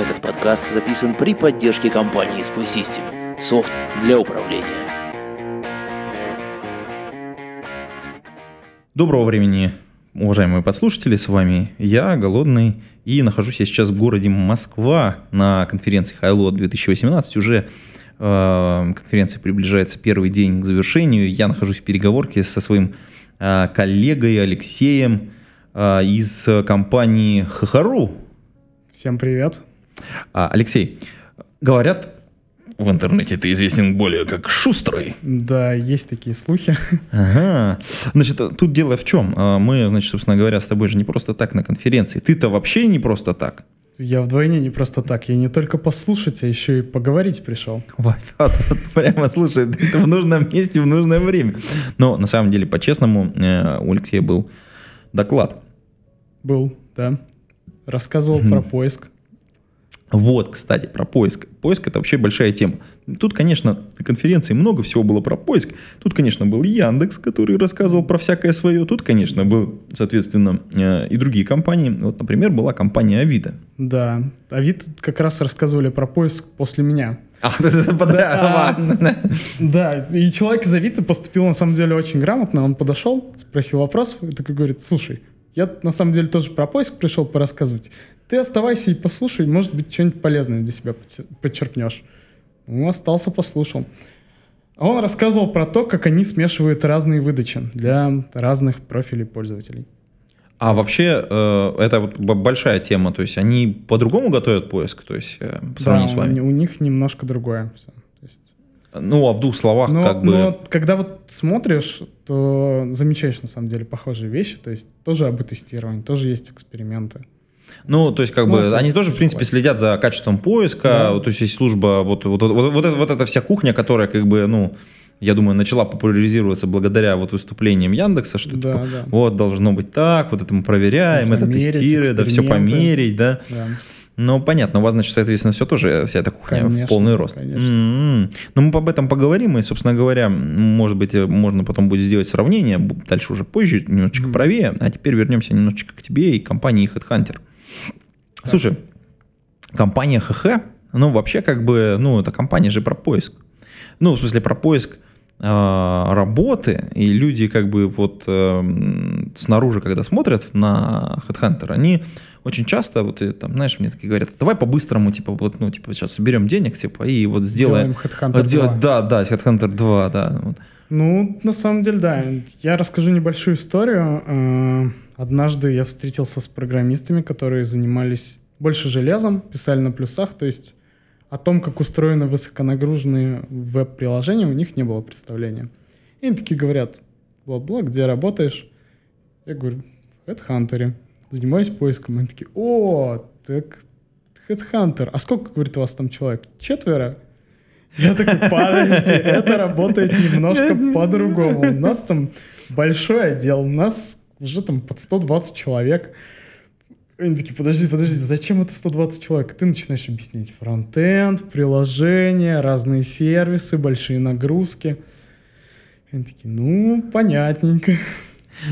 Этот подкаст записан при поддержке компании Spy System. Софт для управления. Доброго времени, уважаемые подслушатели, с вами я, Голодный, и нахожусь я сейчас в городе Москва на конференции Хайлот 2018. Уже э, конференция приближается первый день к завершению. Я нахожусь в переговорке со своим э, коллегой Алексеем э, из компании Хахару. Всем привет. А, Алексей, говорят, в интернете ты известен более как Шустрый. Да, есть такие слухи. Ага. Значит, тут дело в чем? А, Мы, значит, собственно говоря, с тобой же не просто так на конференции. Ты-то вообще не просто так. Я вдвойне не просто так. Я не только послушать, а еще и поговорить пришел. Вот, вот, вот прямо, слушай, ты в нужном месте в нужное время. Но на самом деле, по-честному, э, у Алексея был доклад. Был, да. Рассказывал про поиск. Вот, кстати, про поиск. Поиск это вообще большая тема. Тут, конечно, на конференции много всего было про поиск. Тут, конечно, был Яндекс, который рассказывал про всякое свое. Тут, конечно, был, соответственно, э, и другие компании. Вот, например, была компания Авито. Да. А вид как раз рассказывали про поиск после меня. А, подряд, ладно. Да, и человек из Авито поступил на самом деле очень грамотно. Он подошел, спросил вопрос и такой говорит, слушай, я на самом деле тоже про поиск пришел порассказывать. Ты оставайся и послушай, может быть, что-нибудь полезное для себя подчер- подчеркнешь. Ну, остался, послушал. А он рассказывал про то, как они смешивают разные выдачи для разных профилей пользователей. А вообще, э, это вот большая тема. То есть они по-другому готовят поиск, то есть э, по сравнению Да, с вами. У, них немножко другое. есть Ну, а в двух словах, Но, как бы. но когда вот смотришь, то замечаешь на самом деле похожие вещи. То есть тоже об тестировании, тоже есть эксперименты. Ну, то есть, как Ну, бы, это они тоже, в принципе, следят за качеством поиска. Да. Вот, То есть, есть служба, вот, вот, вот, вот, вот эта- вот эта вся кухня, которая, как бы, ну, я думаю, начала популяризироваться благодаря вот выступлениям Яндекса, что Да, типа, да. вот должно быть так, вот это мы проверяем, Нужно это мерить, тестируем, да, все померить, да. Да. Ну, понятно, у вас, значит, соответственно, все тоже, вся эта кухня в Конечно, полный рост. конечно. М-м. Ну, мы об этом поговорим, и, собственно говоря, может быть, э, можно потом будет сделать сравнение, дальше уже позже, немножечко Мгм. правее, а теперь вернемся немножечко к тебе и компании HeadHunter. Слушай, компания ХХ, ну, вообще, как бы, ну, это компания же про поиск. Ну, в смысле, про поиск э, работы, и люди, как бы, вот эм, снаружи, когда смотрят на HeadHunter, они очень часто, вот, и, там, знаешь, мне такие говорят, давай по-быстрому, типа, вот, ну, типа, сейчас соберем денег, типа, и вот сделаем... Делаем Headhunter сделать- 2. да, да, Headhunter 2, да. вот. Ну, на самом деле, да. Я расскажу небольшую историю. Однажды я встретился с программистами, которые занимались больше железом, писали на плюсах, то есть о том, как устроены высоконагруженные веб-приложения, у них не было представления. И они такие говорят, бла-бла, где работаешь? Я говорю, в HeadHunter, занимаюсь поиском. Они такие, о, так HeadHunter. А сколько, говорит, у вас там человек? Четверо? Я такой, подожди, это работает немножко по-другому. У нас там большой отдел, у нас уже там под 120 человек. Они такие, подожди, подожди, зачем это 120 человек? Ты начинаешь объяснять фронтенд, приложения, разные сервисы, большие нагрузки. Они такие, ну, понятненько.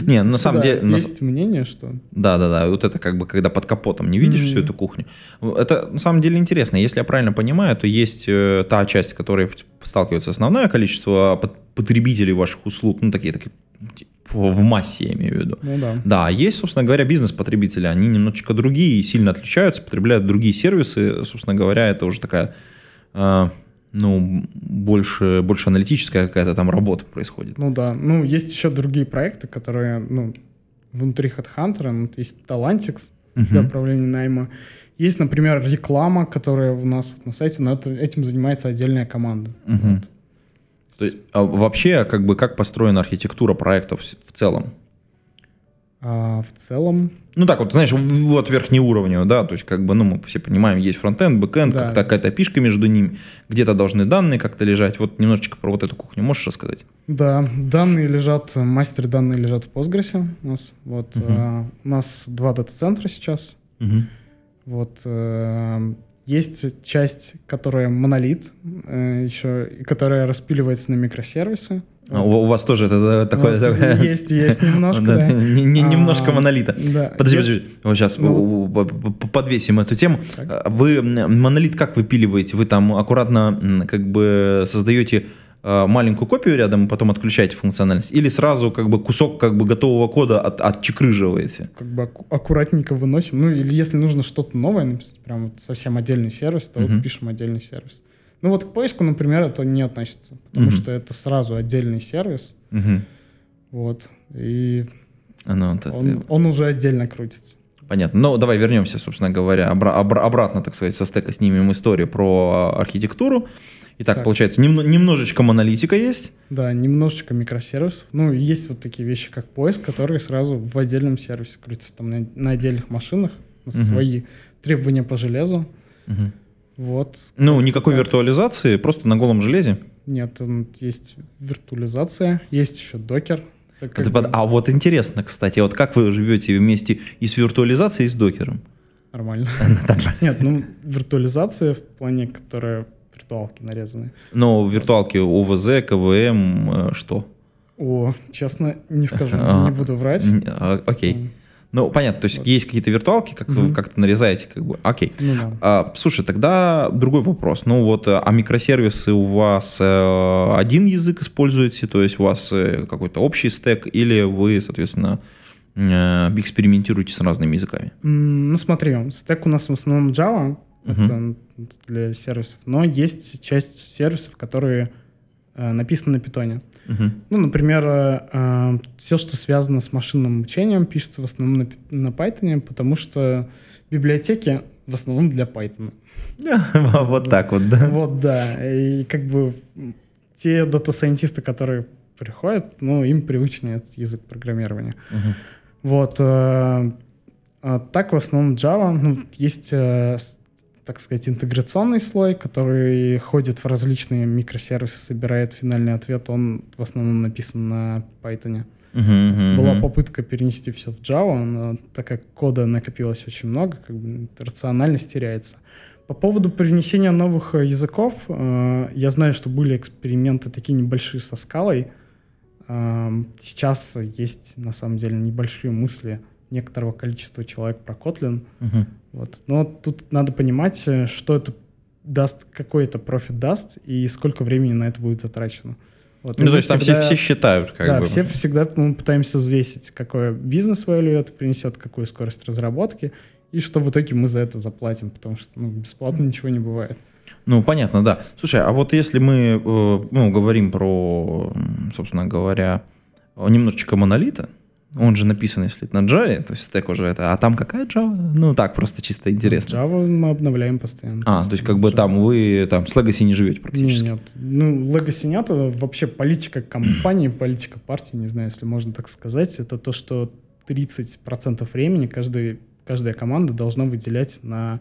Не, на самом Да, деле... на Есть мнение, что... Да, да, да. Вот это как бы когда под капотом не видишь Мгм. всю эту кухню. Это на самом деле интересно. Если я правильно понимаю, то есть э, та часть, которая сталкивается основное количество под- потребителей ваших услуг, ну такие, такие типа, в массе, я имею в виду. Ну да. Да, есть, собственно говоря, бизнес-потребители. Они немножечко другие сильно отличаются, потребляют другие сервисы. Собственно говоря, это уже такая, э, ну, больше, больше аналитическая какая-то там работа происходит. Ну да. Ну, есть еще другие проекты, которые, ну, внутри HeadHunter, ну, есть Talantix для Мгм. управления найма. Есть, например, реклама, которая у нас на сайте, но это- этим занимается отдельная команда. Мгм. Вот. То есть, а вообще, как бы, как построена архитектура проектов в целом? А в целом, Ну так вот, знаешь, вот верхнеуровневый, да, то есть как бы, ну мы все понимаем, есть frontend, backend, Да. как-то какая-то API шка между ними, где-то должны данные как-то лежать. Вот немножечко про вот эту кухню можешь рассказать? да, данные лежат, мастер данные лежат в Postgres у нас. Вот, Мгм. а, у нас два дата-центра сейчас. Вот э, есть часть, которая монолит, э, еще, которая распиливается на микросервисы. А Вот. у, вас тоже это такое... Вот, такое- есть- есть немножко, Да, да. не- не- Немножко монолита. Подожди, подожди. Вот сейчас подвесим эту тему. А Вы монолит как выпиливаете? Вы там аккуратно как бы создаете маленькую копию рядом и потом отключаете функциональность? Или сразу как бы кусок как бы готового кода от, отчекрыживаете? как бы аккуратненько выносим. Ну, или если нужно что-то новое написать, прям вот совсем отдельный сервис, то Мгм. вот пишем отдельный сервис. Ну вот к поиску, например, это не относится, потому Мгм. что это сразу отдельный сервис, Мгм. вот, и Ну, вот это- он, он уже отдельно крутится. Понятно. Ну, давай вернемся, собственно говоря, обра- обра- обратно, так сказать, со стека снимем историю про архитектуру. Итак, Так. получается, немно- немножечко монолитика есть. Да, немножечко микросервисов. Ну, есть вот такие вещи, как поиск, которые сразу в отдельном сервисе крутятся там на, на отдельных машинах, Мгм. свои требования по железу. Мгм. Вот. Ну, никакой Так. виртуализации, просто на голом железе. Нет, есть виртуализация, есть еще докер. Так Это бы А вот интересно, кстати, вот как вы живете вместе и с виртуализацией, и с докером? Нормально. Нет, ну, виртуализация в плане, которая виртуалки нарезаны. Но в виртуалке ОВЗ, КВМ, э, что? О, честно, не скажу, Ага. не буду врать. А, Окей. Ну, понятно, то есть Вот. есть какие-то виртуалки, как вы Мгм. как-то нарезаете, как бы. Окей. Ну да. А, слушай, тогда другой вопрос. Ну вот, э, а микросервисы у вас э, один язык используете, то есть у вас э, какой-то общий стек, или вы, соответственно, э, экспериментируете с разными языками? М, Ну смотри, стек у нас в основном Java, Это для сервисов, но есть часть сервисов, которые э, написаны на питоне. Ну, например, все, что связано с машинным обучением, пишется в основном на, на Python, потому что библиотеки в основном для Python. Вот так вот, да? Вот, да. И как бы те дата-сайентисты, которые приходят, ну, им привычный этот язык программирования. Вот. э, а так в основном Java. Ну, есть, э, так сказать, интеграционный слой, который ходит в различные микросервисы, собирает финальный ответ. Он в основном написан на Python. Мгм, мгм, Была попытка перенести все в Java, но так как кода накопилось очень много, как бы рациональность теряется. По поводу привнесения новых э, языков, э, я знаю, что были эксперименты такие небольшие со скалой. Эм, Сейчас есть, на самом деле, небольшие мысли некоторого количества человек про Kotlin. Мгм. Вот. Но тут надо понимать, что это даст, какой это профит даст и сколько времени на это будет затрачено. Вот. Ну, то есть там все, всегда- все считают, как да, бы. все всегда мы пытаемся взвесить, какой бизнес value это принесет, какую скорость разработки, и что в итоге мы за это заплатим, потому что ну, бесплатно ничего не бывает. Ну, понятно, да. Слушай, а вот если мы э, ну, говорим про, собственно говоря, немножечко монолита, он же написан, если это на Java, то есть стек уже это, а там какая Java? Ну, так, просто чисто интересно. Java мы обновляем постоянно. А, то есть как бы там вы там с Legacy не живете практически. нет. Ну, Legacy нет. Вообще политика компании, политика партии, не знаю, если можно так сказать, это то, что 30% времени каждый, каждая команда должна выделять на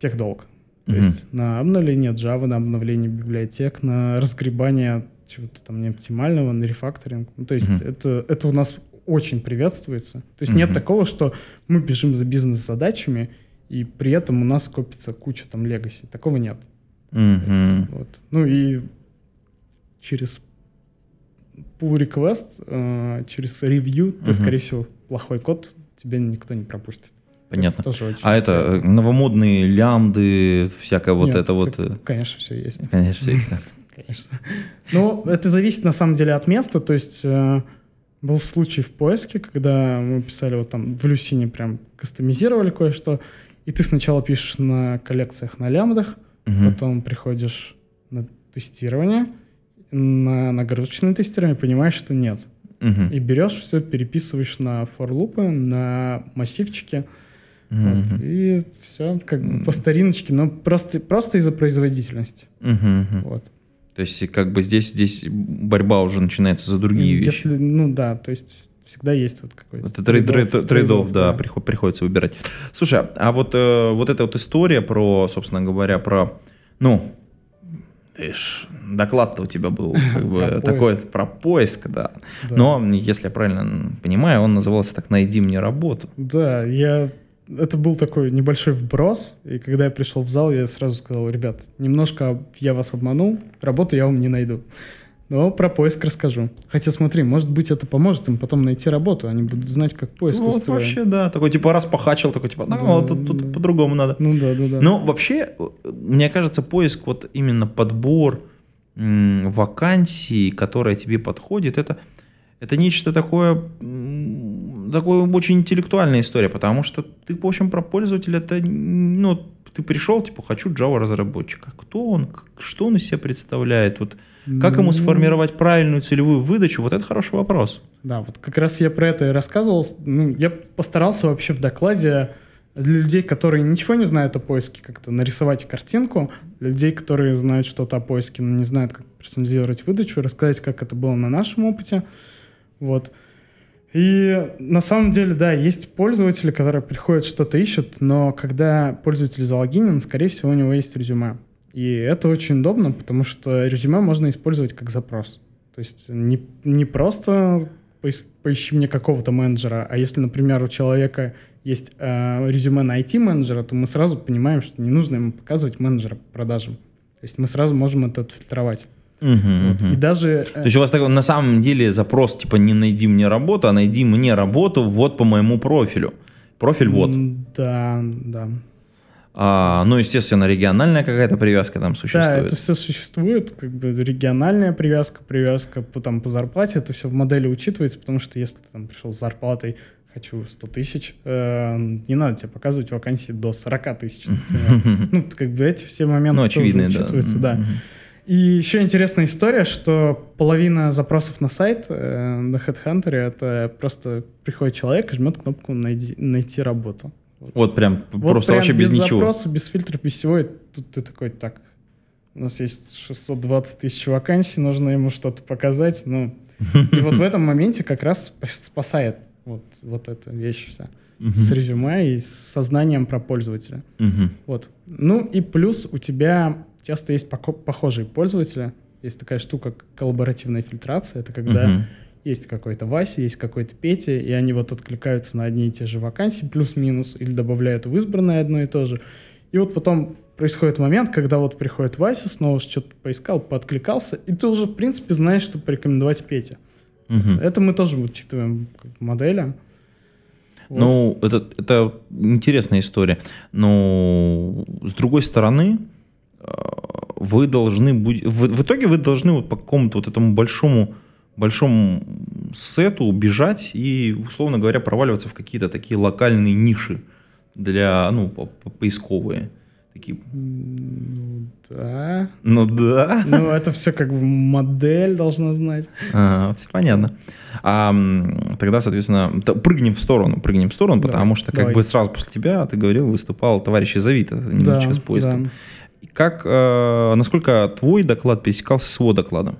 техдолг. То Мгм. есть на обновление Java, на обновление библиотек, на разгребание чего-то там неоптимального, на рефакторинг. Ну, то есть Мгм. это, это у нас очень приветствуется. То есть нет Мгм. такого, что мы бежим за бизнес-задачами, и при этом у нас копится куча там легаси. Такого нет. То есть, вот. Ну и через pull request, э, через ревью, ты, Мгм. скорее всего, плохой код тебе никто не пропустит. Понятно. Это тоже очень А это э, новомодные лямды, всякое вот Нет, это вот. э, Конечно, все есть. Конечно, всё есть. Конечно. Ну, это зависит на самом деле от места. То есть э, был случай в поиске, когда мы писали вот там в Люсине прям кастомизировали кое-что, и ты сначала пишешь на коллекциях на лямбдах, Мгм. потом приходишь на тестирование, на нагрузочное тестирование, понимаешь, что нет. Мгм. И берешь все, переписываешь на форлупы, на массивчики, вот, Мгм. и все как бы по стариночке, но просто, просто из-за производительности. Мгм. Вот. То есть, как бы здесь, здесь борьба уже начинается за другие М, вещи. Если, ну да, то есть всегда есть вот какой-то... Это trade- trade- trade-off, да, да. приход- приходится выбирать. Слушай, а вот, э, вот эта вот история про, собственно говоря, про, ну, ж, доклад-то у тебя был как бы Про такой поиск. про поиск, да. Да. Но, если я правильно понимаю, он назывался так «Найди мне работу». Да, я... Это был такой небольшой вброс, и когда я пришел в зал, я сразу сказал, ребят, немножко я вас обманул, работу я вам не найду. Но про поиск расскажу. Хотя смотри, может быть, это поможет им потом найти работу, они будут знать, как поиск Ну, вот вообще, да, такой типа раз похачил, такой типа, ну, Да, вот тут, тут да. по-другому надо. Ну да, да, да. Ну, вообще, мне кажется, поиск, вот именно подбор м, вакансий, которая тебе подходит, это, это нечто такое, м, такое очень интеллектуальная история, потому что ты, в общем, про пользователя, это, ну, ты пришел, типа, хочу Java разработчика. Кто он, что он из себя представляет, вот, как ему Ну, сформировать правильную целевую выдачу, вот это хороший вопрос. Да, вот как раз я про это и рассказывал. Ну, я постарался вообще в докладе для людей, которые ничего не знают о поиске, как-то нарисовать картинку, для людей, которые знают что-то о поиске, но не знают, как персонализировать выдачу, рассказать, как это было на нашем опыте. Вот. И на самом деле, да, есть пользователи, которые приходят, что-то ищут, но когда пользователь залогинен, скорее всего, у него есть резюме. И это очень удобно, потому что резюме можно использовать как запрос. То есть не, не просто поищи мне какого-то менеджера, а если, например, у человека есть э, резюме на IT-менеджера, то мы сразу понимаем, что не нужно ему показывать менеджера по продажам. То есть мы сразу можем это отфильтровать. Мгм, Вот. мгм. И даже... э, То есть у вас такой, на самом деле запрос типа не найди мне работу, а найди мне работу вот по моему профилю. Профиль вот. Да, да. А, ну, естественно, региональная какая-то привязка там Да, существует. это все существует, как бы региональная привязка, привязка по, там, по зарплате, это все в модели учитывается, потому что если ты там пришел с зарплатой, хочу 100 тысяч, э, не надо тебе показывать вакансии до 40 тысяч. Ну, как бы эти все моменты Ну, тоже очевидно, да. учитываются, да. И еще интересная история, что половина запросов на сайт э, на HeadHunter это просто приходит человек и жмет кнопку найди, «Найти работу». Вот прям Вот просто прям вообще без, ничего. запроса, без фильтров, без всего. И тут ты такой, так, у нас есть 620 тысяч вакансий, нужно ему что-то показать. Ну, и вот в этом моменте как раз спа- спасает вот, вот эта вещь вся. С резюме и с сознанием про пользователя. Вот. Ну и плюс у тебя часто есть похожие пользователи. Есть такая штука, как коллаборативная фильтрация. Это когда есть какой-то Вася, есть какой-то Петя, и они вот откликаются на одни и те же вакансии, плюс-минус, или добавляют в избранное одно и то же. И вот потом происходит момент, когда вот приходит Вася, снова что-то поискал, подкликался, и ты уже, в принципе, знаешь, что порекомендовать Пете. Мгм. Это мы тоже учитываем как модели. Вот. Ну, это, это интересная история. Но с другой стороны, э, вы должны будете. В, в итоге вы должны вот по какому-то вот этому большому большому сету бежать и, условно говоря, проваливаться в какие-то такие локальные ниши для, ну, по- по- поисковые. Такие, М, Да. ну да. Ну, это все как бы модель должна знать. все понятно. А, тогда, соответственно, прыгнем в сторону, прыгнем в сторону, Давай, потому что как давай. бы сразу после тебя, ты говорил, выступал товарищ из Авито немножечко Да, с поиском. да. Как, э, насколько твой доклад пересекался с его докладом?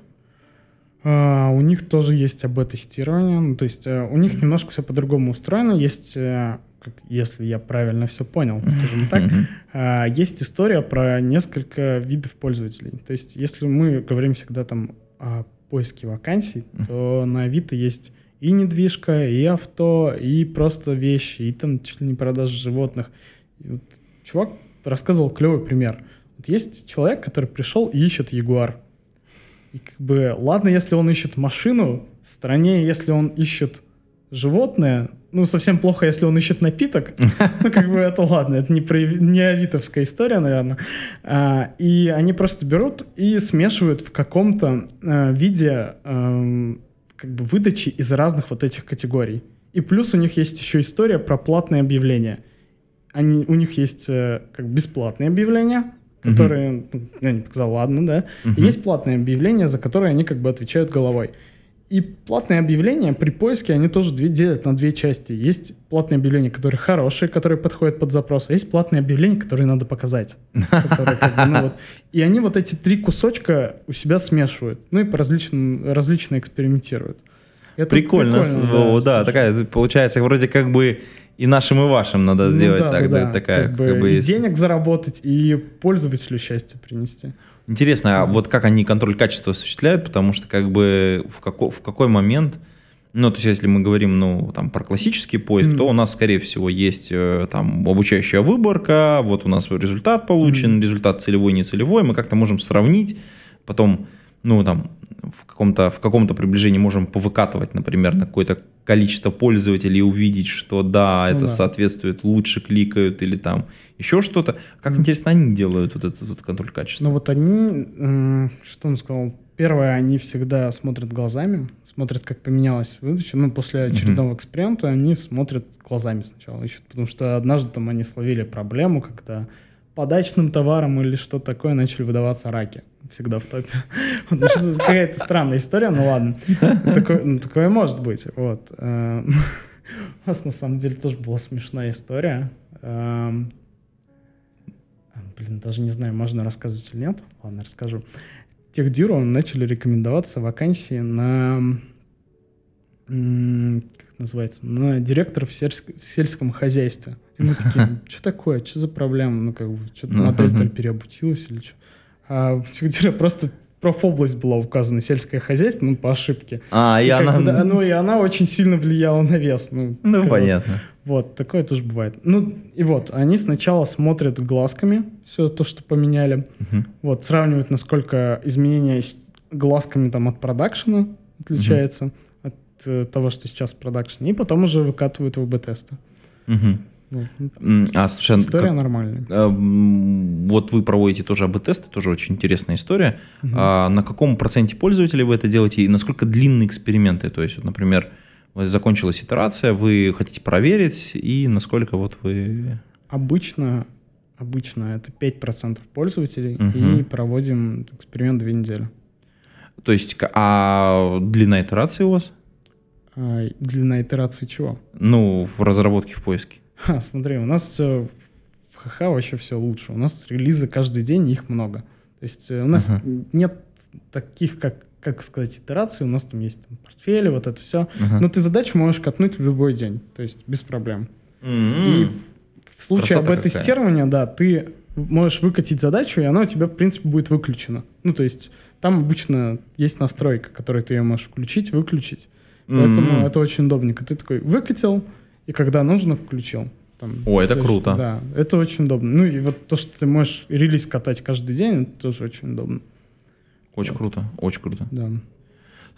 А, у них тоже есть АБ-тестирование. Ну, то есть э, у них немножко все по-другому устроено. Есть, э, как, если я правильно все понял, скажем так, а, есть история про несколько видов пользователей. То есть если мы говорим всегда там о поиске вакансий, то на Авито есть и недвижка, и авто, и просто вещи, и там чуть ли не продажа животных. И вот чувак рассказывал клевый пример. Вот есть человек, который пришел и ищет Ягуар. И как бы, ладно, если он ищет машину, страннее, если он ищет животное, ну, совсем плохо, если он ищет напиток, ну, как бы это ладно, это не, про, не авитовская история, наверное. А, и они просто берут и смешивают в каком-то э, виде эм, как бы выдачи из разных вот этих категорий. И плюс у них есть еще история про платные объявления. Они, у них есть э, как бесплатные объявления, которые, ну, я не сказал, ладно, да. И Мгм. есть платные объявления, за которые они как бы отвечают головой. И платные объявления при поиске, они тоже две, делят на две части. Есть платные объявления, которые хорошие, которые подходят под запрос, а есть платные объявления, которые надо показать. которые как бы, ну вот. И они вот эти три кусочка у себя смешивают. Ну и по различным, различно экспериментируют. Это Прикольно. да, такая, получается, вроде как бы и нашим, и вашим надо Ну сделать да, да, тогда. да. Такая, Как бы как бы, и есть. денег заработать, и пользователю счастье принести. Интересно, а вот как они контроль качества осуществляют, потому что как бы в, како- в какой момент, ну, то есть если мы говорим, ну, там, про классический поиск, Мгм. то у нас, скорее всего, есть э, там обучающая выборка, вот у нас результат получен, Мгм. результат целевой, нецелевой, мы как-то можем сравнить, потом, ну, там, в каком-то, в каком-то приближении можем повыкатывать, например, на какое-то количество пользователей и увидеть, что да, Ну это да. соответствует, лучше кликают или там еще что-то. Как интересно они делают вот этот вот контроль качества? Ну вот они, что он сказал, первое, они всегда смотрят глазами, смотрят, как поменялась выдача. Ну, после очередного эксперимента они смотрят глазами сначала, ищут, потому что однажды там они словили проблему, когда подачным товаром или что такое начали выдаваться раки. Всегда в топе. Ну, что-то Какая-то странная история, ну ладно. Такое, ну, такое может быть. Вот. Эм, У нас на самом деле тоже была смешная история. Эм, Блин, даже не знаю, можно рассказывать или нет. Ладно, расскажу. Техдиру начали рекомендоваться вакансии на как называется, на директора в, сельск- в сельском хозяйстве. И мы такие, что такое, что за проблема? Ну, как бы, что-то Ну, модель там переобучилась или что. А просто профобласть была указана, сельское хозяйство, ну, по ошибке. А, и И как она... бы, да, ну, и она очень сильно влияла на вес. Ну, Ну, понятно. вот, такое тоже бывает. Ну, и вот, они сначала смотрят глазками все то, что поменяли. Мгм. Вот, сравнивают, насколько изменение с глазками там от продакшена отличается от э, того, что сейчас в продакшене. И потом уже выкатывают в АБ-тесты. Ну, А, слушай, История как- нормальная. а, вот вы проводите тоже АБ-тесты, тоже очень интересная история. Мгм. А на каком проценте пользователей вы это делаете и насколько длинные эксперименты? То есть, вот, например, закончилась итерация, вы хотите проверить, и насколько вот вы... Обычно, обычно это 5% пользователей, Мгм. и проводим эксперимент две недели. То есть, а длина итерации у вас? А длина итерации чего? Ну, в разработке, в поиске. Ха, смотри, у нас все в ХХ вообще все лучше. У нас релизы каждый день, их много. То есть э, у нас Ага. нет таких, как, как сказать, итераций. У нас там есть там, портфели, вот это все. Ага. Но ты задачу можешь катнуть в любой день, то есть без проблем. М. И в случае Красота АБ-тестирования, да, ты можешь выкатить задачу, и она у тебя, в принципе, будет выключена. Ну, то есть там обычно есть настройка, которой ты ее можешь включить, выключить. Поэтому М. это очень удобненько. Ты такой выкатил, и когда нужно, включил. Там, О, это круто. Да, это очень удобно. Ну и вот то, что ты можешь релиз катать каждый день, это тоже очень удобно. Очень Вот. круто, очень круто. Да.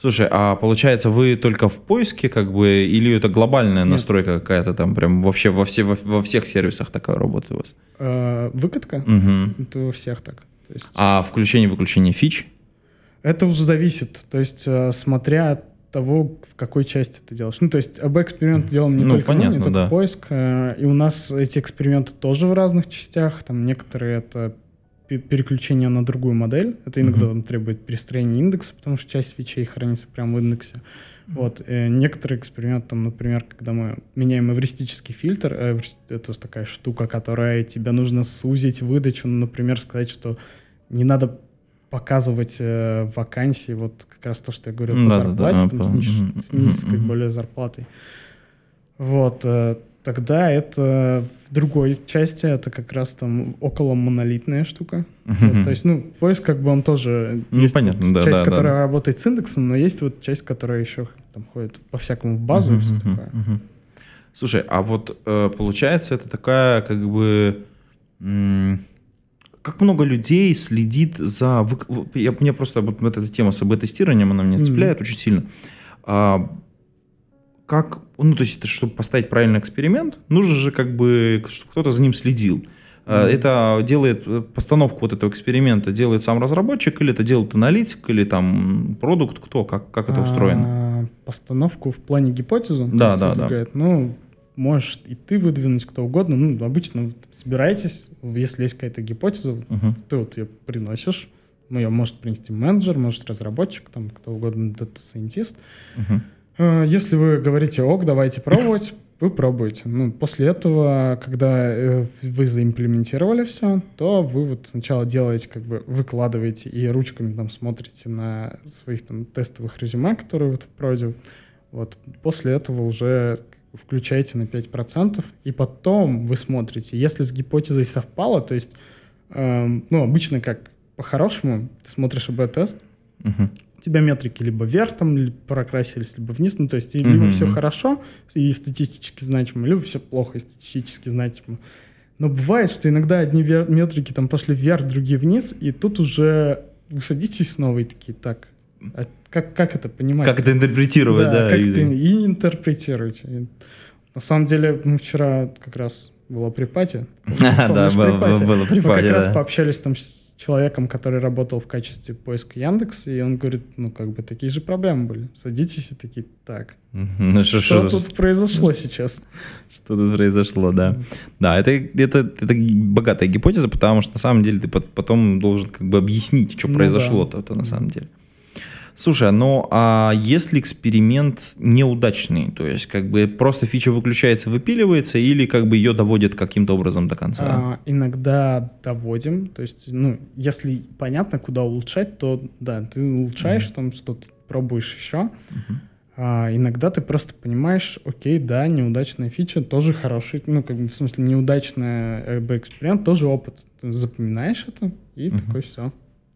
Слушай, а получается, вы только в поиске, как бы, или это глобальная Нет. настройка какая-то там, прям вообще во, все, во, во всех сервисах такая работает у вас? Э, выкатка, Мгм. это у всех так. То есть А включение-выключение фич? Это уже зависит, то есть э, смотря от того, в какой части ты делаешь. Ну, то есть АБ-эксперимент делаем не Ну, только мы, понятно, не только да. поиск, э, и у нас эти эксперименты тоже в разных частях, там некоторые это пе- переключение на другую модель, это иногда Мгм. там требует перестроения индекса, потому что часть фичей хранится прямо в индексе. Вот. э, некоторые эксперименты, там, например, когда мы меняем эвристический фильтр, э, эври- это такая штука, которая тебе нужно сузить выдачу, ну, например, сказать, что не надо показывать э, вакансии, вот как раз то, что я говорил по да-да-да, зарплате, а, там, по- с, ниж- с низкой более зарплатой. Вот, э, тогда это в другой части, это как раз там около монолитная штука. Вот, то есть, ну, поиск как бы он тоже Ну, есть понятно, вот да, часть, да, да. которая работает с индексом, но есть вот часть, которая еще там ходит по всякому в базу и все такое. Слушай, а вот э, получается это такая как бы... м, Как много людей следит за... Я, мне просто вот эта тема с АБ-тестированием, она меня цепляет очень сильно. А, как... Ну, то есть, это, чтобы поставить правильный эксперимент, нужно же как бы, чтобы кто-то за ним следил. Мгм. Это делает э, постановку вот этого эксперимента, делает сам разработчик, или это делает аналитик, или там продукт, кто, как, как это устроено? А, постановку в плане гипотезу. то Да, да, выдвигает. Ну, можешь и ты выдвинуть, кто угодно. Ну, обычно собираетесь, если есть какая-то гипотеза, Мгм. ты вот ее приносишь. Ну, ее может принести менеджер, может разработчик, там кто угодно, data scientist. Э, Если вы говорите, ok, давайте пробовать, вы пробуете. Ну, после этого, когда э, вы за implement ировали все, то вы вот сначала делаете, как бы выкладываете и ручками там смотрите на своих там тестовых резюме, которые вот в проде. Вот после этого уже включаете на 5%, и потом вы смотрите, если с гипотезой совпало, то есть, эм, ну, обычно как по-хорошему, ты смотришь АБ-тест, Мгм. у тебя метрики либо вверх там ли- прокрасились, либо вниз, ну, то есть либо Мгм. все хорошо и статистически значимо, либо все плохо и статистически значимо. Но бывает, что иногда одни метрики там пошли вверх, другие вниз, и тут уже вы садитесь снова и такие, так, как, как это понимать? Как это интерпретировать, да? как и- ты и интерпретируете. И на самом деле, мы вчера как раз было при пати. Да, было- при при Мы как раз да. пообщались там с человеком, который работал в качестве поиска Яндекс, и он говорит, ну, как бы такие же проблемы были. Садитесь и такие, так. Ну, что, тут произошло сейчас? Что тут произошло, да. Да, это, это, это богатая гипотеза, потому что на самом деле ты пот- потом должен как бы объяснить, что Ну произошло-то да. на самом деле. Слушай, ну а если эксперимент неудачный, то есть как бы просто фича выключается, выпиливается, или как бы ее доводят каким-то образом до конца? А, иногда доводим, то есть, ну, если понятно, куда улучшать, то да, ты улучшаешь, там что-то пробуешь еще. Мгм. А, иногда ты просто понимаешь, окей, да, неудачная фича тоже хороший, ну, как бы, в смысле, неудачный эксперимент тоже опыт. Ты запоминаешь это и Мгм. такой, все,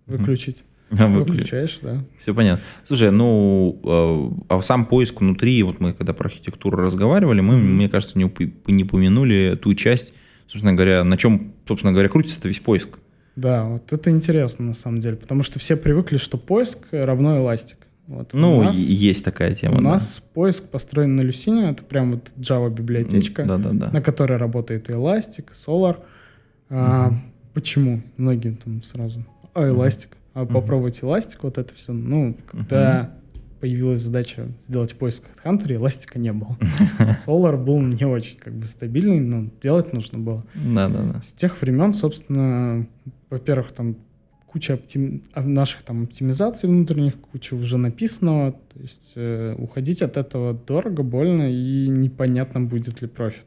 выключить. А, выключ- Выключаешь, да. Все понятно. Слушай, ну, э, а сам поиск внутри, вот мы когда про архитектуру разговаривали, мы, мне кажется, не, не упомянули ту часть, собственно говоря, на чем, собственно говоря, крутится весь поиск. Да, вот это интересно на самом деле, потому что все привыкли, что поиск равно эластик. Вот. Ну, у нас, есть такая тема. у да. нас поиск построен на Люсине, это прям вот Java библиотечка. На которой работает и Elastic, и Solar. А, Мгм. почему? Многие там сразу, а, Elastic, а Мгм. попробовать Elastic, вот это все. Ну, когда появилась задача сделать поиск HeadHunter, Elastic не было. Solar был не очень как бы стабильный, но делать нужно было. Да-да-да. С тех времен, собственно, во-первых, там куча оптим- а, наших там оптимизаций внутренних, куча уже написанного. То есть э, уходить от этого дорого, больно и непонятно, будет ли профит.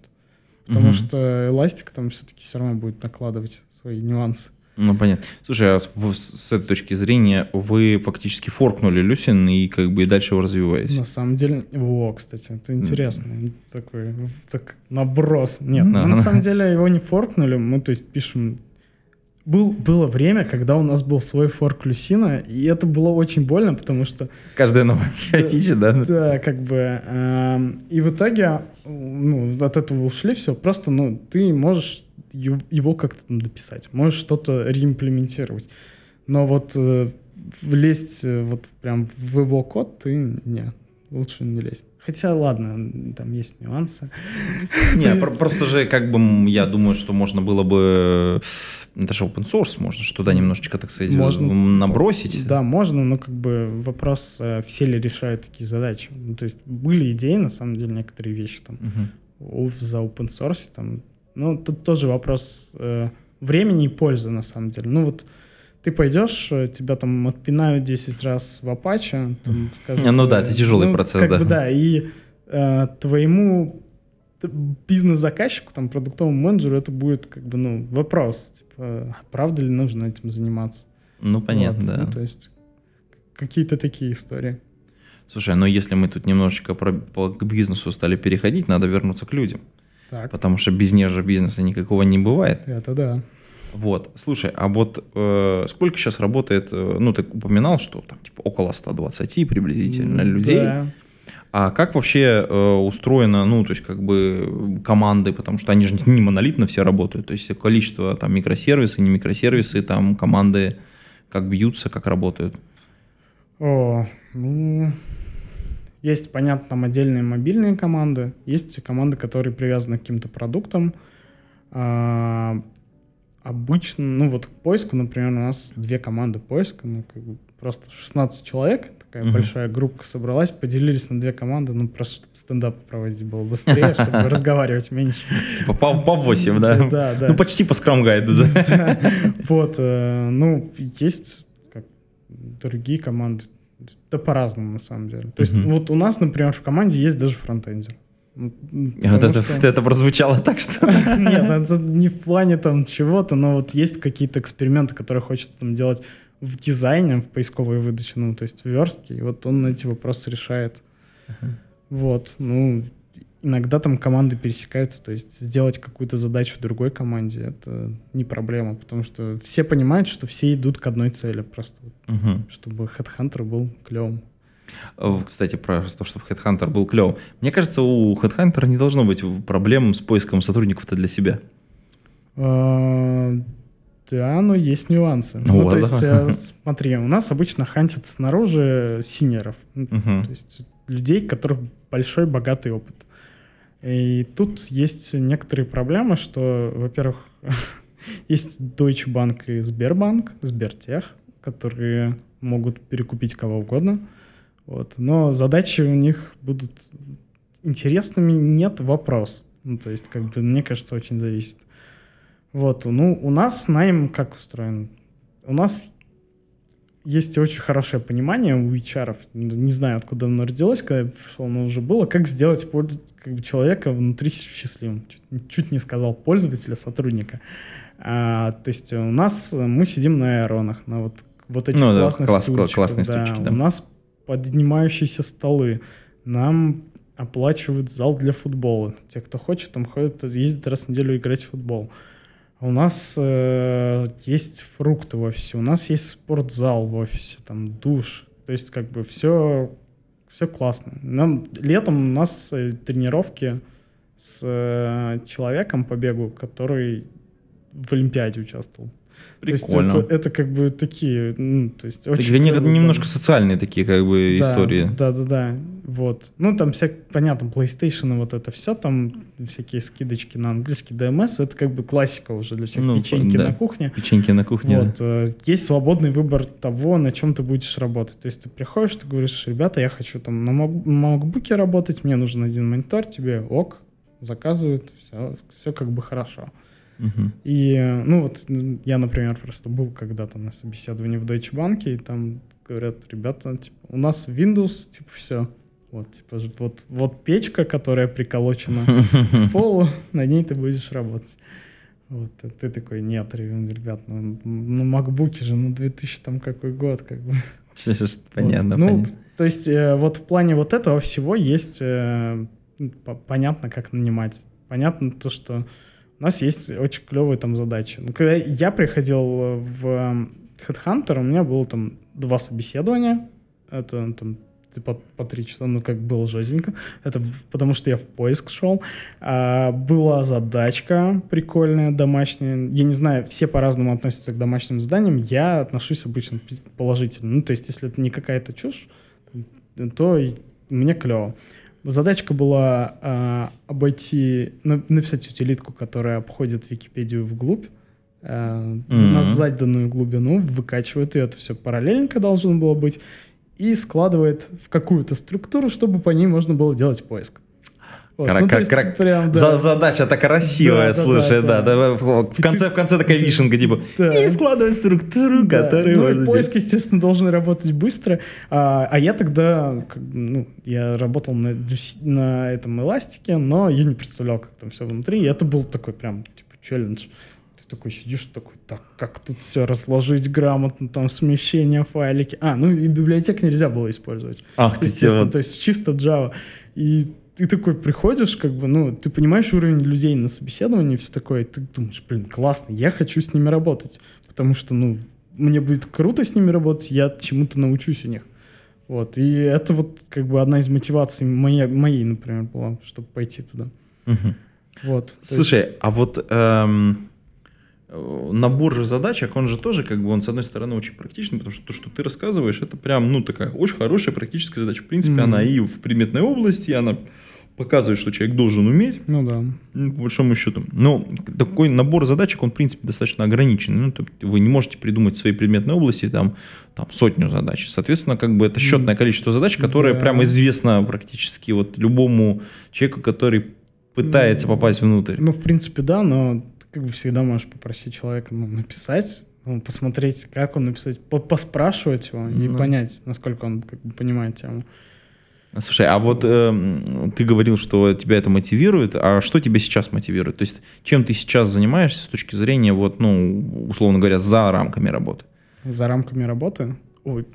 Потому Мгм. что эластик там все-таки все равно будет накладывать свои нюансы. Ну, понятно. Слушай, а с, с этой точки зрения вы фактически форкнули Люсин и как бы и дальше его развиваете. На самом деле, во, кстати, это интересно. Такой так, наброс. Нет, Да. мы на самом деле его не форкнули, мы, то есть, пишем... Был, было время, когда у нас был свой форк Люсина, и это было очень больно, потому что Каждая новая фича, да? Да, как бы. эм, и в итоге ну, от этого ушли все. Просто, ну, ты можешь его как-то там дописать, можешь что-то реимплементировать. Но вот э, влезть э, вот прям в его код ты не, лучше не лезть. Хотя, ладно, там есть нюансы. Не, просто же, как бы, я думаю, что можно было бы... э, Это же open source, можно что туда немножечко, так сказать, Можно. набросить. Да, можно, но как бы вопрос, э, все ли решают такие задачи. Ну, то есть были идеи, на самом деле, некоторые вещи там Мгм. у- за open source там. Ну, тут тоже вопрос э, времени и пользы, на самом деле. Ну, вот ты пойдешь, э, тебя там отпинают 10 раз в Apache, там, скажут, Не, ну да, э, это тяжелый процесс, как да. бы да, и э, твоему бизнес-заказчику, там, продуктовому менеджеру это будет, как бы, ну, вопрос, типа, а правда ли нужно этим заниматься? Ну, понятно, Вот, да. Ну, то есть какие-то такие истории. Слушай, но если мы тут немножечко про- по- к бизнесу стали переходить, надо вернуться к людям. Так, Потому что без же бизнеса никакого не бывает. это да. Вот, слушай, а вот э, сколько сейчас работает, э, ну, ты упоминал, что там, типа, около 120 приблизительно людей. да. А как вообще э, устроено, ну, то есть, как бы, команды, потому что они же не монолитно все работают, то есть, количество, там, микросервисы, не микросервисы, там, команды, как бьются, как работают. О, ну, есть, понятно, там отдельные мобильные команды, есть команды, которые привязаны к каким-то продуктам. Обычно, ну вот к поиску, например, у нас две команды поиска, ну как бы просто 16 человек, такая Мгм. большая группа собралась, поделились на две команды, ну просто чтобы стендап проводить было быстрее, чтобы разговаривать меньше. Типа, по, по 8, да? Да, да. Ну, почти по скрам-гайду, да? Да. Вот, э, ну, есть другие команды. Да по-разному, на самом деле. То есть, вот у нас, например, в команде есть даже фронтендер. Вот это, что- это прозвучало так, что... Нет, это не в плане там чего-то, но вот есть какие-то эксперименты, которые хочет там делать в дизайне, в поисковой выдаче, ну, то есть в верстке, и вот он эти вопросы решает. Вот, ну, иногда там команды пересекаются, то есть сделать какую-то задачу другой команде это не проблема, потому что все понимают, что все идут к одной цели просто, Мгм. чтобы Headhunter был клевым. Э, Кстати, про то, чтобы Headhunter был клев. Мне кажется, у Headhunter не должно быть проблем с поиском сотрудников-то для себя. А, Да, но есть нюансы. Ну, Вот, то есть, да. э, смотри, у нас обычно хантят снаружи синеров, ну, то есть людей, у которых большой богатый опыт. И тут есть некоторые проблемы, что, во-первых, есть Deutsche Bank и Сбербанк, Сбертех, которые могут перекупить кого угодно. Вот. Но задачи у них будут интересными, нет вопрос. Ну, то есть, как бы, мне кажется, очень зависит. Вот, ну, у нас найм как устроен? У нас есть очень хорошее понимание у HR, не знаю, откуда оно родилось, когда я пришел, оно уже было, как сделать как бы, человека внутри счастливым. Чуть, чуть не сказал пользователя, сотрудника. А, то есть у нас мы сидим на аэронах, на вот, вот этих Ну да, классных класс- стульчиках, классные да. стульчики, да. У нас поднимающиеся столы. Нам оплачивают зал для футбола. Те, кто хочет, там ходят, ездят раз в неделю играть в футбол. У нас э, есть фрукты в офисе, у нас есть спортзал в офисе, там душ. То есть как бы все, все классно. Нам, летом у нас э, тренировки с э, человеком по бегу, который в Олимпиаде участвовал. То есть Прикольно. это, это как бы такие, ну, то есть очень Такие не- клёвые немножко социальные такие как бы Да, истории. Да, да, да. Вот. Ну, там вся, понятно, PlayStation и вот это все, там всякие скидочки на английский DMS, это как бы классика уже для всех Ну, печеньки да. на кухне. Печеньки на кухне. Вот, э, есть свободный выбор того, на чем ты будешь работать. То есть ты приходишь, ты говоришь, ребята, я хочу там на мак- макбуке работать, мне нужен один монитор, тебе ок, заказывают, все, все как бы хорошо. И, ну вот, я, например, просто был когда-то на собеседовании в Deutsche Bank, и там говорят, ребята, типа, у нас Windows, типа, все. Вот, типа, вот, вот печка, которая приколочена к полу, на ней ты будешь работать. Вот, и ты такой, нет, ре- ребят, ну, ну макбуки же, ну, 2000 там какой год, как бы. Щас- Вот. Понятно, Ну, понятно. то есть, э, вот в плане вот этого всего есть э, понятно, как нанимать. Понятно то, что у нас есть очень клевые там задачи. Ну, когда я приходил э, в э, Headhunter, у меня было там два собеседования. Это там типа по три часа, ну как было жестенько. Это потому что я в поиск шел. А, была задачка прикольная, домашняя. Я не знаю, все по-разному относятся к домашним заданиям. Я отношусь обычно положительно. Ну, то есть, если это не какая-то чушь, то мне клево. Задачка была а, обойти, на- написать утилитку, которая обходит Википедию вглубь, а, на Мгм. заданную глубину, выкачивает ее, это все параллельненько должно было быть, и складывает в какую-то структуру, чтобы по ней можно было делать поиск. Вот, Кра- ну, есть прям, да. За- задача-то красивая, Да, да, слушай, да, да. да. да, В конце, в конце такая вишенка, типа, Да. и складывать структуру, Да, которую ну, можно поиск, делать». естественно, должен работать быстро. А, а я тогда, ну, я работал на, на этом эластике, но я не представлял, как там все внутри. И это был такой прям, типа, челлендж. Ты такой сидишь, такой, так, как тут все разложить грамотно, там, смещение, файлики. А, ну и библиотек нельзя было использовать. Ах, ты Естественно, вот. то есть чисто Java. И ты такой приходишь, как бы, ну, ты понимаешь уровень людей на собеседовании, все такое, и ты думаешь, блин, классно, я хочу с ними работать, потому что, ну, мне будет круто с ними работать, я чему-то научусь у них. Вот, и это вот как бы одна из мотиваций моей, моей например, была, чтобы пойти туда. Мгм. Вот. Слушай, есть- а вот эм, набор же задачек, он же тоже, как бы, он, с одной стороны, очень практичный, потому что то, что ты рассказываешь, это прям, ну, такая очень хорошая практическая задача. В принципе, Мгм. она и в предметной области, она показывает, что человек должен уметь, Ну да. ну, по большому счету. Но такой набор задачек, он, в принципе, достаточно ограниченный. Ну, то есть вы не можете придумать в своей предметной области там, там сотню задач. Соответственно, как бы это счетное количество задач, которое Да. прямо известно практически вот любому человеку, который пытается Ну, попасть внутрь. Ну, в принципе, да, но как бы всегда можешь попросить человека ну, написать, ну, посмотреть, как он написать, по- поспрашивать его и Ну. понять, насколько он как бы, понимает тему. Слушай, а вот эм, ты говорил, что тебя это мотивирует, а что тебя сейчас мотивирует? То есть чем ты сейчас занимаешься с точки зрения, вот, ну, условно говоря, за рамками работы? За рамками работы. Ой,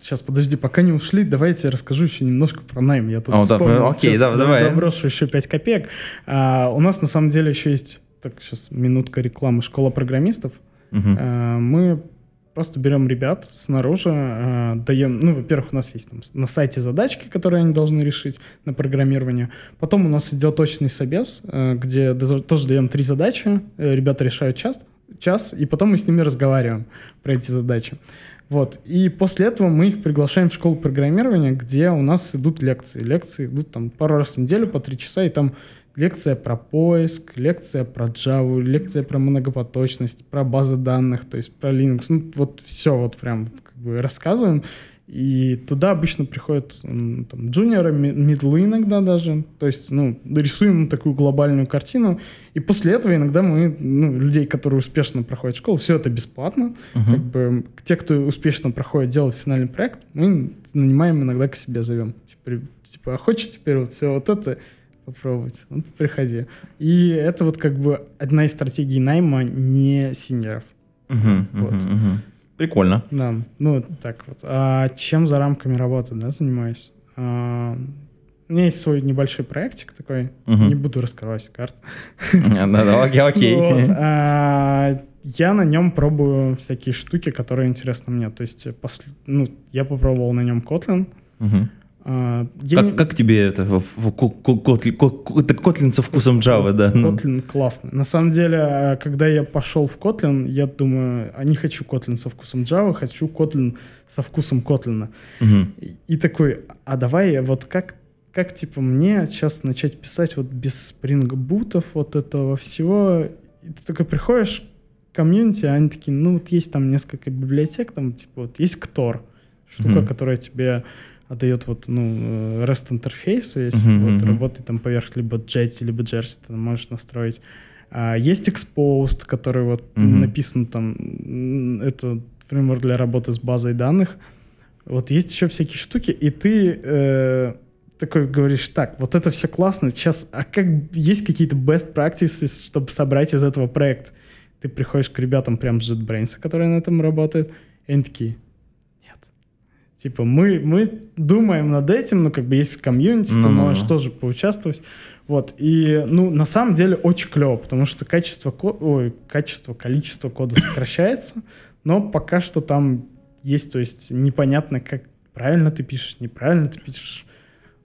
Сейчас, подожди, пока не ушли, давайте я расскажу еще немножко про найм. Я тут да, вспомнил. окей, Сейчас да, давай. Доброшу еще 5 копеек. А, у нас на самом деле еще есть, так, сейчас минутка рекламы, школа программистов. А, мы просто берем ребят снаружи, а, даем, ну, во-первых, у нас есть там на сайте задачки, которые они должны решить на программирование. Потом у нас идет точный собес, э, где тоже даем три задачи, э, ребята решают час, час, и потом мы с ними разговариваем про эти задачи. Вот. И после этого мы их приглашаем в школу программирования, где у нас идут лекции. Лекции идут там пару раз в неделю по три часа, и там лекция про поиск, лекция про Java, лекция про многопоточность, про базы данных, то есть про Linux. Ну, вот все вот прям как бы рассказываем. И туда обычно приходят м, там, джуниоры, мидлы иногда даже. То есть, ну, рисуем такую глобальную картину. И после этого иногда мы, ну, людей, которые успешно проходят школу, все это бесплатно. Мгм. Как бы те, кто успешно проходит, делать финальный проект, мы нанимаем иногда к себе зовем. Типа, типа а хочешь теперь вот все вот это попробовать? Вот приходи. И это вот как бы одна из стратегий найма не синеров. Мгм, Вот. мгм, мгм. Прикольно. Да, ну так вот. А чем за рамками работы, да, занимаюсь? А, у меня есть свой небольшой проектик такой, Мгм. не буду раскрывать карт. Да, да, окей, окей. Вот, а, я на нем пробую всякие штуки, которые интересны мне. То есть, э, посл- ну, я попробовал на нем Kotlin. Мгм. А, я не- Как, как тебе это? в- в- ко- ко- котли- ко- ко- Это Kotlin со вкусом Java, да? ну. Kotlin классный. На самом деле, э, когда я пошел в Kotlin, я думаю, а не хочу Kotlin со вкусом Java, хочу Kotlin со вкусом Kotlin. Мгм. И, такой, а давай вот как, как типа мне сейчас начать писать вот без спрингбутов, вот этого всего. И ты такой приходишь в комьюнити, а они такие, ну вот есть там несколько библиотек, там типа вот есть Ктор, штука, Мгм. которая тебе отдает вот, ну, э, REST интерфейс весь, Мгм, вот мгм. работает там поверх либо Jetty, либо Jersey, ты можешь настроить. А, есть Exposed, который вот Мгм. написан там, это фреймворк для работы с базой данных. Вот есть еще всякие штуки, и ты э, такой говоришь, так, вот это все классно, сейчас, а как есть какие-то best practices, чтобы собрать из этого проект? Ты приходишь к ребятам прям с JetBrains, которые на этом работают, и они такие. Типа, мы, мы думаем над этим, ну, как бы есть комьюнити, ты Ну-ну-ну. можешь тоже поучаствовать. Вот, и, ну, на самом деле очень клево, потому что качество, ко- ой, качество, количество кода сокращается, но пока что там есть, то есть непонятно, как правильно ты пишешь, неправильно ты пишешь.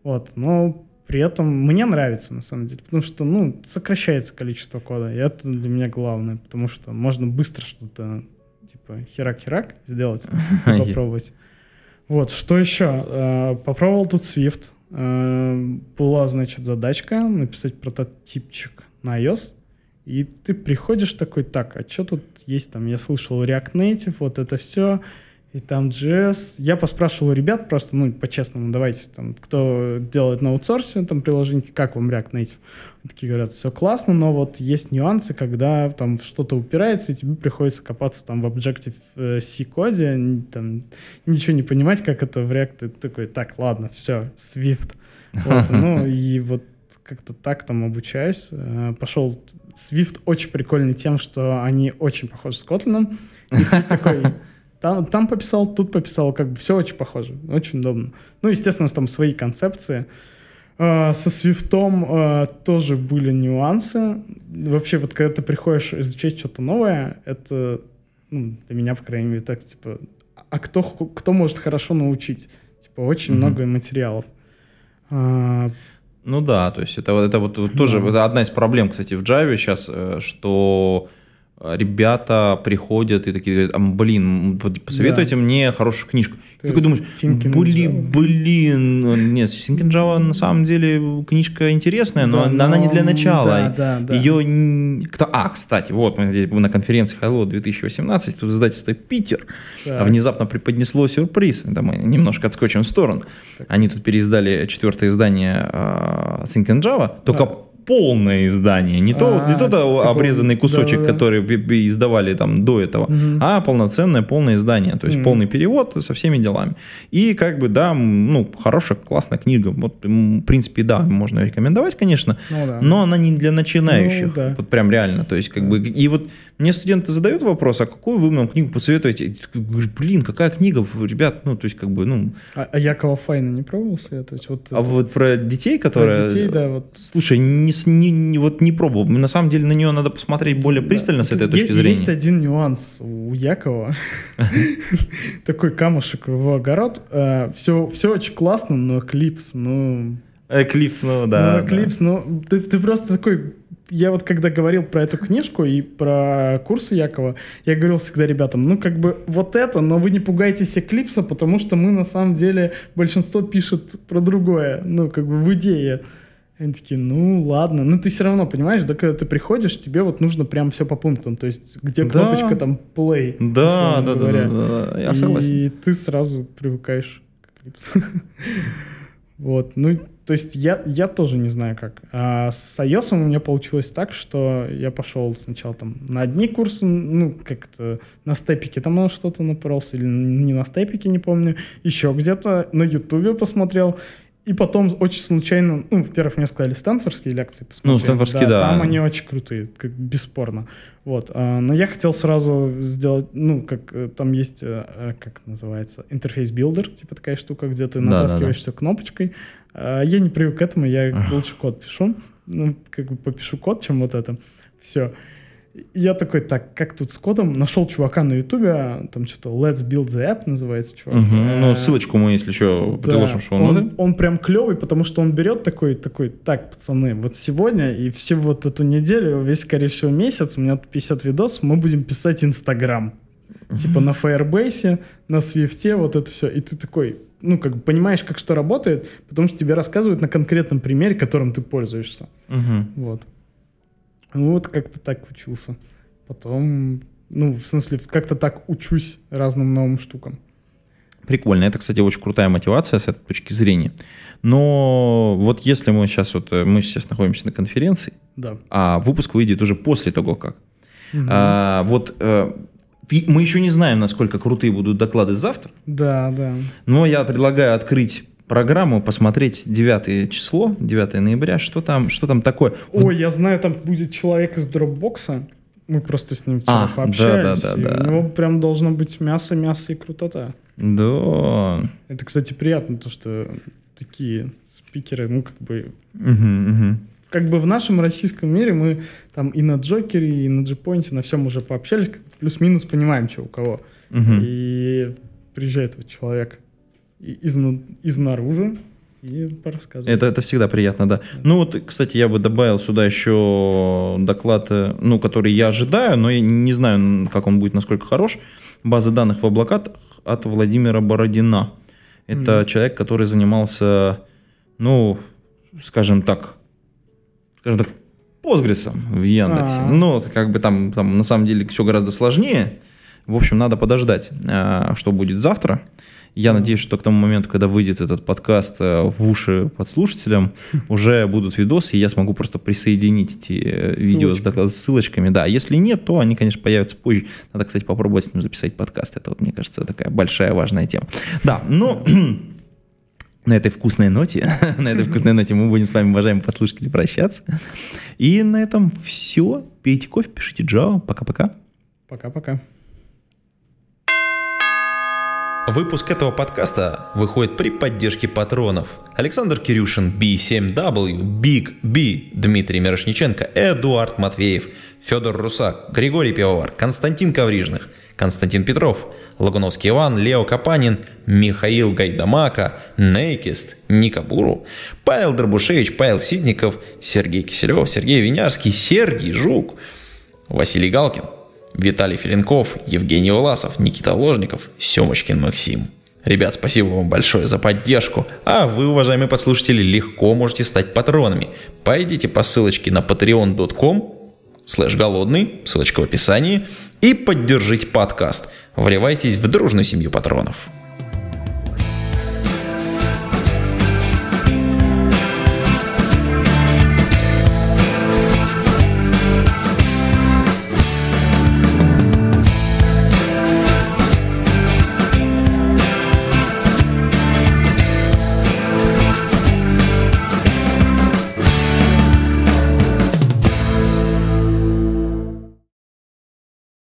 Вот, но при этом мне нравится, на самом деле, потому что, ну, сокращается количество кода, и это для меня главное, потому что можно быстро что-то, типа, херак-херак сделать попробовать. Вот, что еще? Э, Попробовал тут Swift. Э, Была, значит, задачка написать прототипчик на iOS. И ты приходишь такой, так, а что тут есть там? Я слышал React Native, вот это все. И там JS. Я поспрашивал у ребят просто, ну, по-честному, давайте, там, кто делает на аутсорсе, там, приложение, как вам React Native? Они такие говорят, все классно, но вот есть нюансы, когда там что-то упирается, и тебе приходится копаться там в Objective-C коде, н- там, ничего не понимать, как это в React. Ты такой, так, ладно, все, Swift. Вот, ну, и вот как-то так там обучаюсь. Э, Пошел Swift очень прикольный тем, что они очень похожи с Kotlin. И ты такой, там, там пописал, тут пописал, как бы все очень похоже, очень удобно. Ну, естественно, там свои концепции. Э, Со свифтом э, тоже были нюансы. Вообще, вот когда ты приходишь изучать что-то новое, это, ну, для меня, по крайней мере, так, типа, а кто, кто может хорошо научить? Типа, очень Мгм. много материалов. А, Ну да, то есть это, это вот вот тоже Да. одна из проблем, кстати, в Java сейчас, э, что ребята приходят и такие говорят, «А, блин, посоветуйте мне хорошую книжку. Ты Ты такой думаешь, блин, блин, ну, нет, Thinking Java на самом деле книжка интересная, но Да, она она не для но- начала. да, да, да. Ее а, кстати, вот мы здесь на конференции Hello 2018, тут издательство Питер так, внезапно преподнесло сюрприз. Да, мы немножко отскочим в сторону. Так. Они тут переиздали четвертое издание э, Thinking Java, только Да. Полное издание, не то, А, не то да, типа, обрезанный кусочек, да-да-да. который б- б- издавали там до этого, а полноценное полное издание, то есть полный перевод со всеми делами. И как бы да, ну хорошая классная книга, вот в принципе да, можно рекомендовать, конечно, Ну да. но она не для начинающих, Ну, да. вот прям реально, то есть как Да. бы и вот мне студенты задают вопрос, а какую вы нам книгу посоветуете? Я говорю, блин, какая книга, ребят, ну то есть как бы ну, А, а Якова Файна не пробовал советовать? Вот а это- вот про детей, про которые детей, да, вот. Слушай, не, не- не- вот не пробовал. На самом деле на нее надо посмотреть более Да. пристально с этой точки зрения. Есть один нюанс у Якова. Такой камушек в огород. Все, все очень классно, но клипс, ну... Эклипс, ну да. ну, клипс, ну, ты, ты просто такой... Я вот когда говорил про эту книжку и про курсы Якова, я говорил всегда ребятам, ну как бы вот это, но вы не пугайтесь эклипса, потому что мы на самом деле, большинство пишет про другое, ну как бы в идее. Они такие, ну ладно, ну ты все равно понимаешь, да, когда ты приходишь, тебе вот нужно прям все по пунктам, то есть где Да. кнопочка там play, Да, да, да, да, да, я и согласен. ты сразу привыкаешь к Eclipse. Вот, ну, то есть я, я тоже не знаю как. А с iOS у меня получилось так, что я пошел сначала там на одни курсы, ну, как-то на Stepik там на что-то напоролся, или не на Stepik, не помню, еще где-то на Ютубе посмотрел, и потом очень случайно, ну, во-первых, мне сказали стэнфордские лекции посмотреть. Ну, стэнфордские, да. Там они очень крутые, как бесспорно. Вот, а, но я хотел сразу сделать, ну, как э, там есть, э, э, как называется, Interface Builder, типа такая штука, где ты Да, да, да. все кнопочкой. А, Я не привык к этому, я лучше код пишу, ну, как бы попишу код, чем вот это. Все. Я такой, так, как тут с кодом? Нашел чувака на ютубе, а, там что-то Let's Build the App называется чувак. Мгм, Ну, ссылочку мы, если что, да, приложим в он, шоу-ноты. он прям клевый, потому что он берет такой, такой, так, пацаны, вот сегодня и всю вот эту неделю, весь, скорее всего, месяц, у меня тут 50 видосов, мы будем писать Инстаграм. Типа на Firebase, на Swift, вот это все. И ты такой, ну, как бы понимаешь, как что работает, потому что тебе рассказывают на конкретном примере, которым ты пользуешься. Мгм. Вот. Ну, Вот как-то так учился. Потом, ну, в смысле, как-то так учусь разным новым штукам. Прикольно. Это, кстати, очень крутая мотивация с этой точки зрения. Но вот если мы сейчас вот, э, мы сейчас находимся на конференции, Да. а выпуск выйдет уже после того, как. Мгм. А, вот э, ты- мы еще не знаем, насколько крутые будут доклады завтра, Да, да. но я предлагаю открыть программу, посмотреть 9 число, 9 ноября, что там, что там такое. Ой, я знаю, там будет человек из дропбокса. Мы просто с ним вчера А, пообщались. да, да, да, да. У него прям должно быть мясо, мясо и крутота. Да. Это, кстати, приятно, то, что такие спикеры, ну, как бы... Мгм, мгм. Как бы в нашем российском мире мы там и на Джокере, и на Джипоинте, на всем уже пообщались, плюс-минус понимаем, что у кого. Мгм. И приезжает вот человек и- изну- изнаружи и порассказывает. Это, это всегда приятно, да. Ну вот, кстати, я бы добавил сюда еще доклад, э, ну, который я ожидаю, но я не знаю, как он будет, насколько хорош. База данных в облаках от Владимира Бородина. Это Мгм. человек, который занимался, ну, скажем так, скажем так, Постгресом в Яндексе. А. Ну, это как бы там, там на самом деле все гораздо сложнее. В общем, надо подождать, а, что будет завтра. Я надеюсь, что к тому моменту, когда выйдет этот подкаст э, в уши подслушателям, уже будут видосы, и я смогу просто присоединить эти э, видео с, Ссылочками. док- с ссылочками. Да, если нет, то они, конечно, появятся позже. Надо, кстати, попробовать с ним записать подкаст. Это, вот, мне кажется, такая большая важная тема. Да, но на этой вкусной ноте, на этой вкусной ноте мы будем с вами, уважаемые послушатели, прощаться. И на этом все. Пейте кофе, пишите Java. Пока-пока. Пока-пока. Выпуск этого подкаста выходит при поддержке патронов. Александр Кирюшин, B7W, Big B, Дмитрий Мирошниченко, Эдуард Матвеев, Федор Русак, Григорий Пивовар, Константин Коврижных, Константин Петров, Лагуновский Иван, Лео Капанин, Михаил Гайдамака, Нейкист, Ника Буру, Павел Дробушевич, Павел Сидников, Сергей Киселев, Сергей Винярский, Сергей Жук, Василий Галкин, Виталий Филинков, Евгений Власов, Никита Ложников, Семочкин Максим. Ребят, спасибо вам большое за поддержку. А вы, уважаемые подслушатели, легко можете стать патронами. Пойдите по ссылочке на patreon.com слэш голодный, ссылочка в описании, и поддержите подкаст. Вливайтесь в дружную семью патронов.